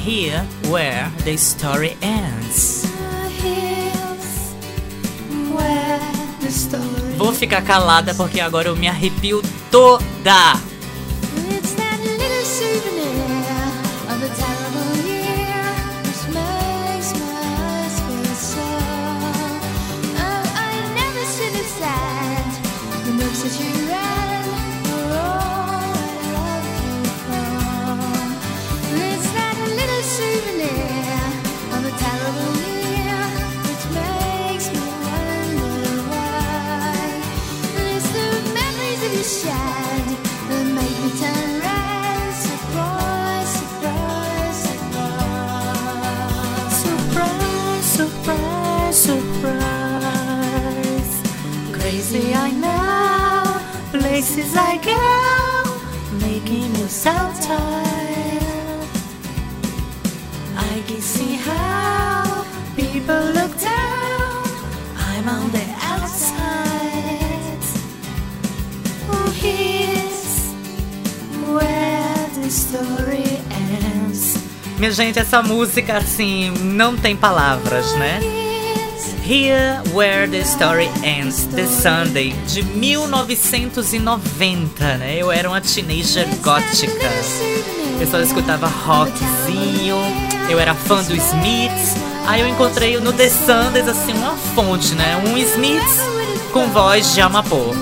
Here Where the Story Ends. Vou ficar calada porque agora eu me arrepio toda. Gente, essa música assim não tem palavras, né? Here Where the Story Ends, The Sunday, de 1990, né? Eu era uma teenager gótica. Eu só escutava rockzinho, eu era fã do Smiths. Aí eu encontrei no The Sundays, assim, uma fonte, né? Um Smiths com voz de Amapô.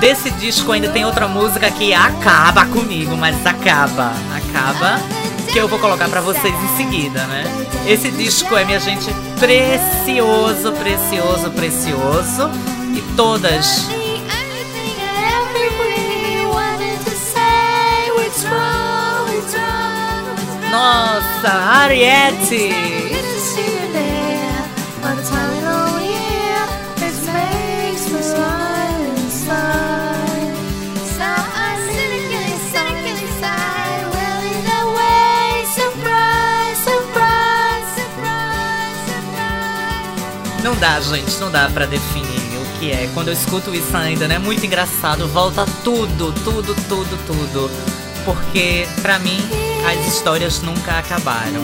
Desse disco ainda tem outra música que acaba comigo, mas acaba, acaba, que eu vou colocar pra vocês em seguida, né? Esse disco é, minha gente, precioso, precioso, precioso. E todas Nossa, Ariete! Dá, gente, não dá pra definir o que é. Quando eu escuto isso ainda, né? Muito engraçado. Volta tudo, tudo, tudo, tudo. Porque, pra mim, as histórias nunca acabaram.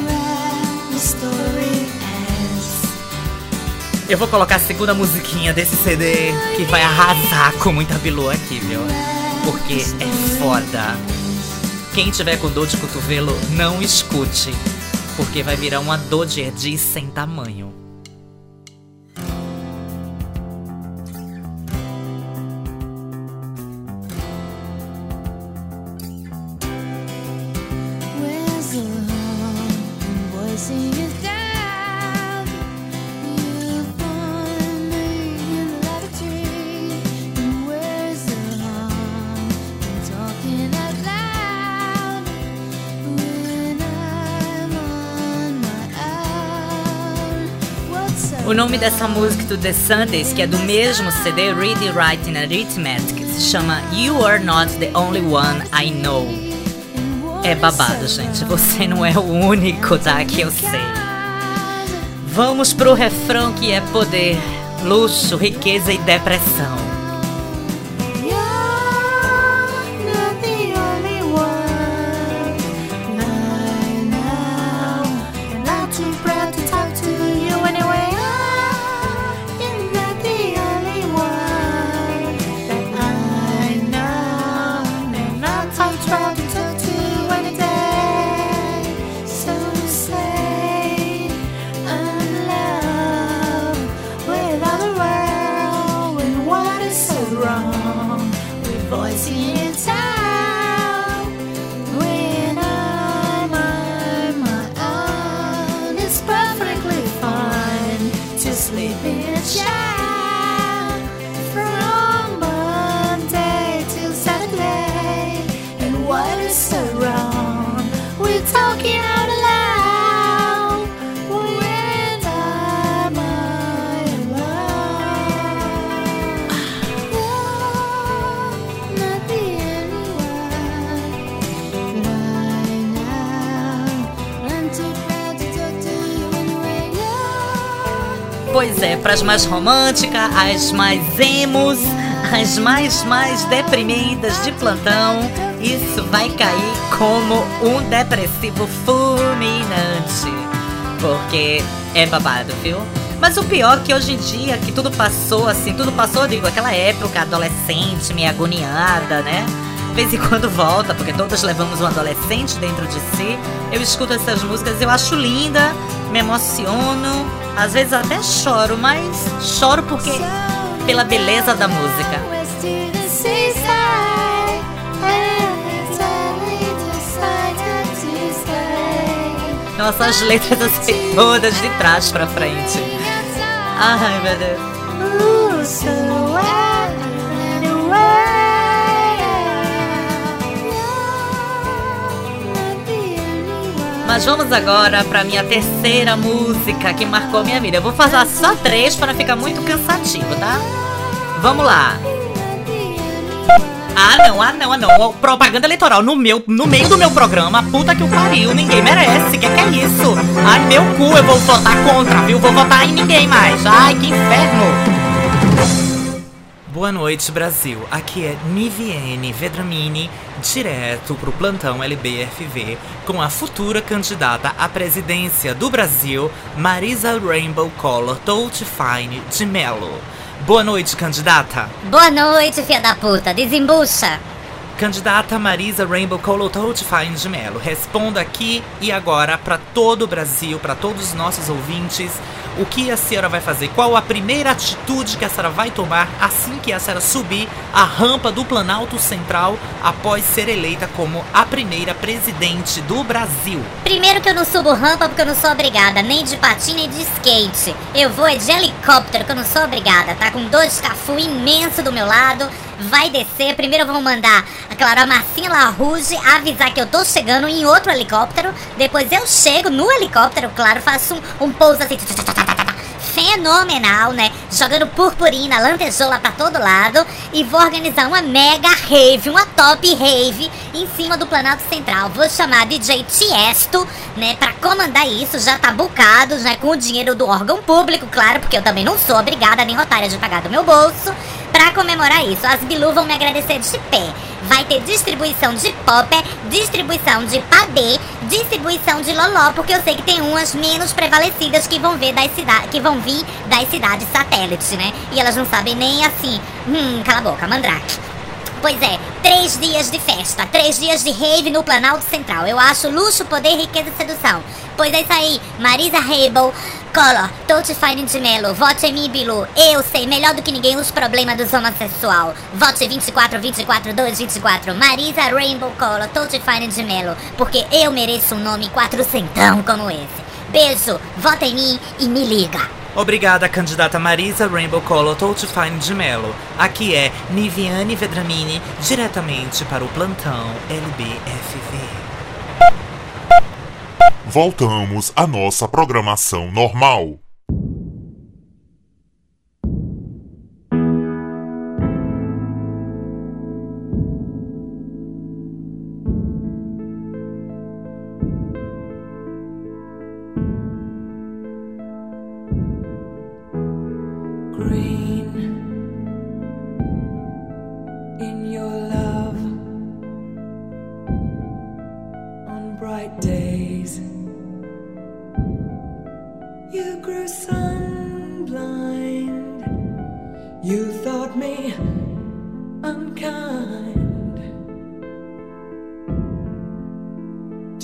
Eu vou colocar a segunda musiquinha desse CD que vai arrasar com muita bilu aqui, viu? Porque é foda. Quem tiver com dor de cotovelo, não escute. Porque vai virar uma dor de sem tamanho. Nome dessa música do The Sundays, que é do mesmo CD Read Writing Arithmetic, se chama You Are Not the Only One I Know. É babado, gente. Você não é o único, tá? Que eu sei. Vamos pro refrão que é poder, luxo, riqueza e depressão. Mais românticas, as mais emos, as mais mais deprimidas de plantão, isso vai cair como um depressivo fulminante. Porque é babado, viu? Mas o pior é que hoje em dia, que tudo passou assim, tudo passou, digo, aquela época adolescente, meio agoniada, né? De vez em quando volta, porque todos levamos um adolescente dentro de si. Eu escuto essas músicas, eu acho linda, me emociono, às vezes até choro, mas choro porque pela beleza da música. Nossa, as letras assim, todas de trás pra frente. Ai, meu Deus. Mas vamos agora pra minha terceira música que marcou minha vida. Eu vou fazer só três para ficar muito cansativo, tá? Vamos lá. Ah, não, ah, não, ah, não. Propaganda eleitoral no meu, no meio do meu programa. Puta que o pariu, ninguém merece. Que que é isso? Ai, meu cu, eu vou votar contra, viu? Vou votar em ninguém mais. Ai, que inferno. Boa noite, Brasil. Aqui é Niviene Vedramini, direto pro plantão LBFV, com a futura candidata à presidência do Brasil, Marisa Rainbow Collor Touch Fine de Mello. Boa noite, candidata. Boa noite, filha da puta. Desembucha. Candidata Marisa Rainbow Fine de Mello, responda aqui e agora para todo o Brasil, para todos os nossos ouvintes, o que a senhora vai fazer? Qual a primeira atitude que a senhora vai tomar assim que a senhora subir a rampa do Planalto Central após ser eleita como a primeira presidente do Brasil? Primeiro que eu não subo rampa porque eu não sou obrigada, nem de patins nem de skate. Eu vou é de helicóptero que eu não sou obrigada, tá com dois cafu imenso do meu lado. Vai descer, primeiro vamos mandar, a Marcinha Larouge avisar que eu tô chegando em outro helicóptero. Depois eu chego no helicóptero, claro, faço um, um pouso assim fenomenal, né? Jogando purpurina, lantejoula pra todo lado e vou organizar uma mega rave, uma top rave em cima do Planalto Central. Vou chamar DJ Tiesto, né, pra comandar isso, já tá bucado, né, com o dinheiro do órgão público, claro, porque eu também não sou obrigada nem otária de pagar do meu bolso. Pra comemorar isso, as Bilu vão me agradecer de pé. Vai ter distribuição de popper, distribuição de padê, distribuição de loló, porque eu sei que tem umas menos prevalecidas que vão ver das que vão vir das cidades satélites, né? E elas não sabem nem assim. Hum, cala a boca, mandrake. Pois é, três dias de festa, três dias de rave no Planalto Central. Eu acho luxo, poder, riqueza e sedução. Pois é isso aí, Marisa Rebel, Collor, Touch Fine de Melo, vote em mim, Bilu. Eu sei melhor do que ninguém os problemas dos homossexual. Vote 24, 24, 2, 24. Marisa Rainbow Collor, Touch Fine de Melo. Porque eu mereço um nome quatrocentão como esse. Beijo, vota em mim e me liga. Obrigada, candidata Marisa Rainbow Touch Fine de Mello. Aqui é Niviane Vedramini, diretamente para o plantão LBFV. Voltamos à nossa programação normal.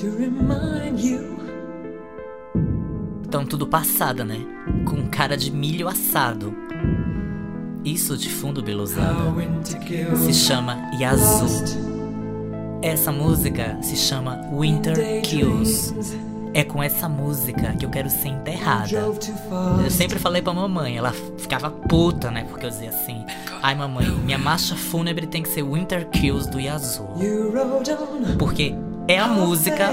To remind you. Tão tudo passada, né? Com cara de milho assado. Isso de fundo, kills se chama Yazoo. Essa música se chama Winter Kills. É com essa música que eu quero ser enterrada. Eu sempre falei pra mamãe, ela ficava puta, né? Porque eu dizia assim: Ai, mamãe, minha marcha fúnebre tem que ser Winter Kills do Yazoo. Porque é a música.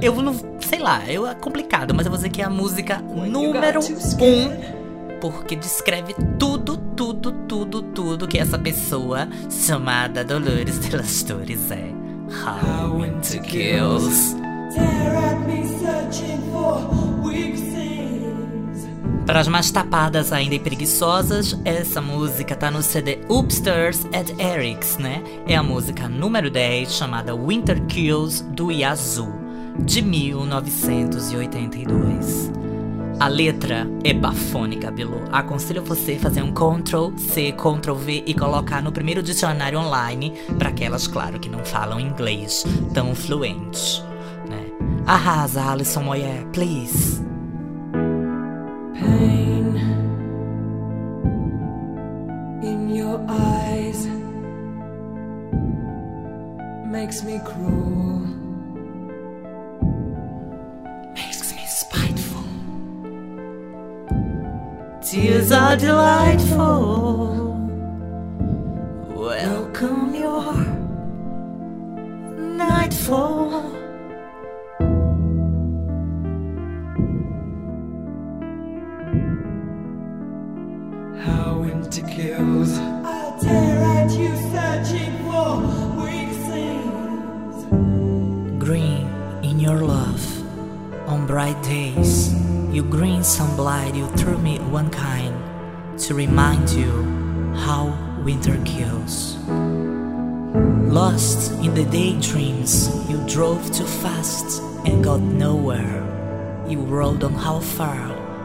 Eu não. Sei lá, eu, é complicado, mas eu vou dizer que é a música número um. Porque descreve tudo, tudo, tudo, tudo que essa pessoa chamada Dolores de las Torres é. How Winter Kills. Stare at me searching for. Para as mais tapadas ainda e preguiçosas, essa música tá no CD Upstairs at Eric's, né? É a música número 10, chamada Winter Kills, do Yazoo, de 1982. A letra é bafônica, Bilu. Aconselho você fazer um Ctrl C, Ctrl V e colocar no primeiro dicionário online para aquelas, claro, que não falam inglês tão fluente, né? Arrasa, Alison Moyer, please. Makes me cruel. makes me spiteful. Tears are delightful. Welcome your nightfall. You green sunlight, you threw me one kind to remind you how winter kills. Lost in the daydreams, you drove too fast and got nowhere. You rode on how far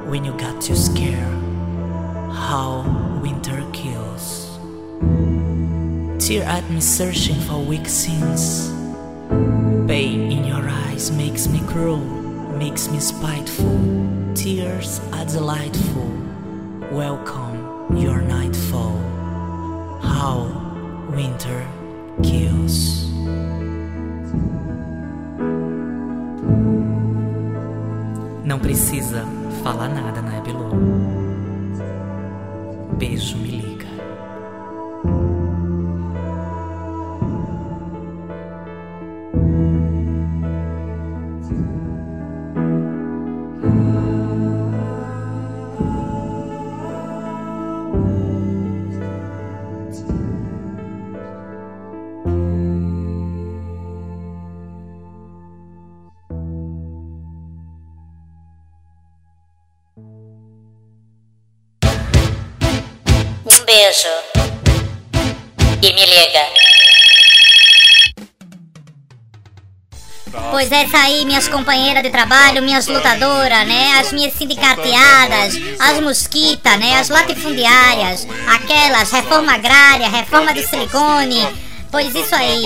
when you got too scared. How winter kills. Tear at me searching for weak sins. Pain in your eyes makes me cruel, makes me spiteful. Tears are delightful. Welcome your nightfall. How winter kills. Não precisa falar nada, né, Bilu? Beijo, me E me liga. Pois é, essa aí, minhas companheiras de trabalho, minhas lutadoras, né? As minhas sindicateadas, as mosquitas, né? As latifundiárias, aquelas, reforma agrária, reforma do silicone. Pois isso aí,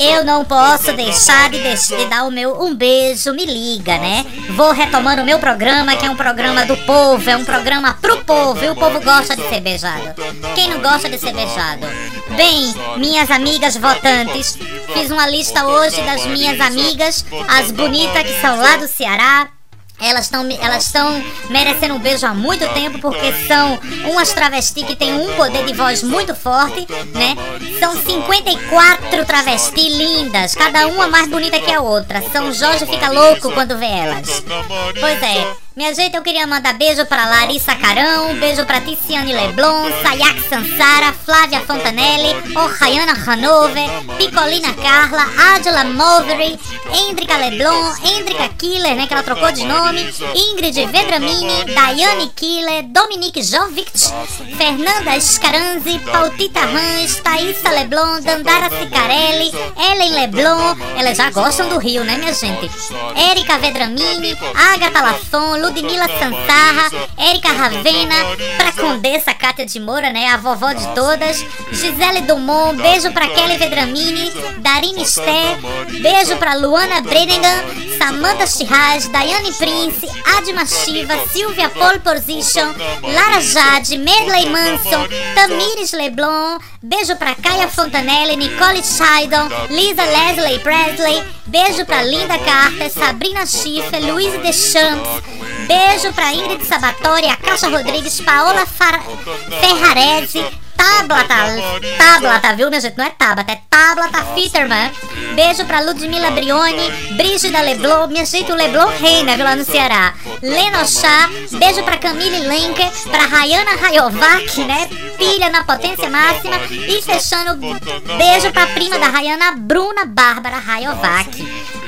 eu não posso deixar de, de dar o meu um beijo, me liga, né? Vou retomando o meu programa, que é um programa do povo, é um programa pro povo, e o povo gosta de ser beijado. Quem não gosta de ser beijado? Bem, minhas amigas votantes, fiz uma lista hoje das minhas amigas, as bonitas que são lá do Ceará. Elas estão elas estão merecendo um beijo há muito tempo porque são umas travestis que têm um poder de voz muito forte, né? São 54 travestis lindas, cada uma mais bonita que a outra. São Jorge fica louco quando vê elas. Pois é. Minha gente, eu queria mandar beijo pra Larissa Carão, beijo pra Ticiane Leblon, Sayak Sansara, Flávia Fontanelli, Ohayana Hanover, Picolina Carla, Adila Mulvery, Endrica Leblon, Endrica Killer, né, que ela trocou de nome, Ingrid Vedramini, Daiane Killer, Dominique Jovic, Fernanda Scaranzi, Pautita Rans, Thaisa Leblon, Dandara Cicarelli, Ellen Leblon, elas já gostam do Rio, né, minha gente? Érica Vedramini, Agatha Lafon, Ludmila Sansarra, Érica Ravena, pra Condessa Cátia de Moura, né, a vovó de todas, Gisele Dumont, beijo pra Kelly Vedramini, Darine Sté, beijo pra Luana Bredengan, Samantha Chirraz, Daiane Prince, Adma Shiva, Silvia Pole Position, Lara Jade, Medley Manson, Tamires Leblon, beijo pra Caia Fontanelli, Nicole Scheidon, Lisa Leslie Presley, beijo pra Linda Carter, Sabrina Schiffer, Luiz Deschamps, beijo pra Ingrid Sabatori, a Caixa Rodrigues, Paola Far Ferrarese, Tablata, Tablata, viu, minha gente? Não é Tabata, é Tablata Fitterman. Beijo pra Ludmila Brioni, Brígida Leblon, minha gente, o Leblon reina, viu, lá no Ceará. Leno Chá, beijo pra Camille Lenker, pra Rayana Rayovac, né? Filha na potência máxima. E fechando, beijo pra prima da Rayana, Bruna Bárbara Rayovac.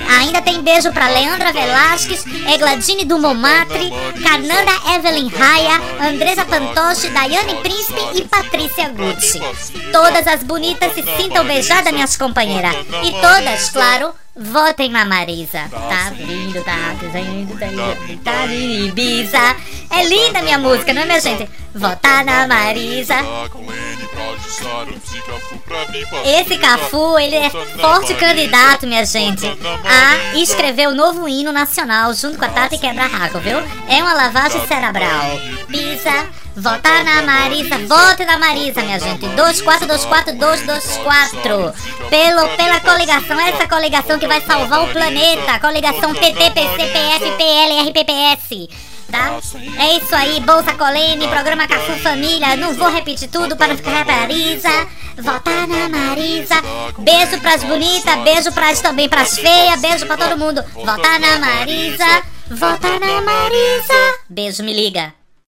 Ainda tem beijo pra Leandra Velasquez, Egladine Dumomatri, Cananda Evelyn Raia, Andresa Pantoche, Daiane Príncipe e Patrícia Gucci. Todas as bonitas se sintam beijadas, minhas companheiras. E todas, claro, votem na Marisa. Tá lindo, tá lindo, tá lindo, tá lindo, Ibiza. É linda minha música, não é, minha gente? Votar na Marisa. Esse Cafu, ele é forte candidato, minha gente, a escrever o novo hino nacional junto com a Tati Quebra-Raco, viu? É uma lavagem cerebral. Pisa, votar na Marisa, vote na Marisa, minha gente. 2424224. Pelo, pela coligação, essa coligação que vai salvar o planeta. Coligação PT, PC, PF, PL, RPPS tá? É isso aí, Bolsa Colene, programa Cafu Família. Não vou repetir tudo para não ficar Marisa. Votar na Marisa. Beijo pras bonitas, beijo pras, também pras feias, beijo pra todo mundo. Votar na Marisa. Votar na Marisa. Beijo, me liga.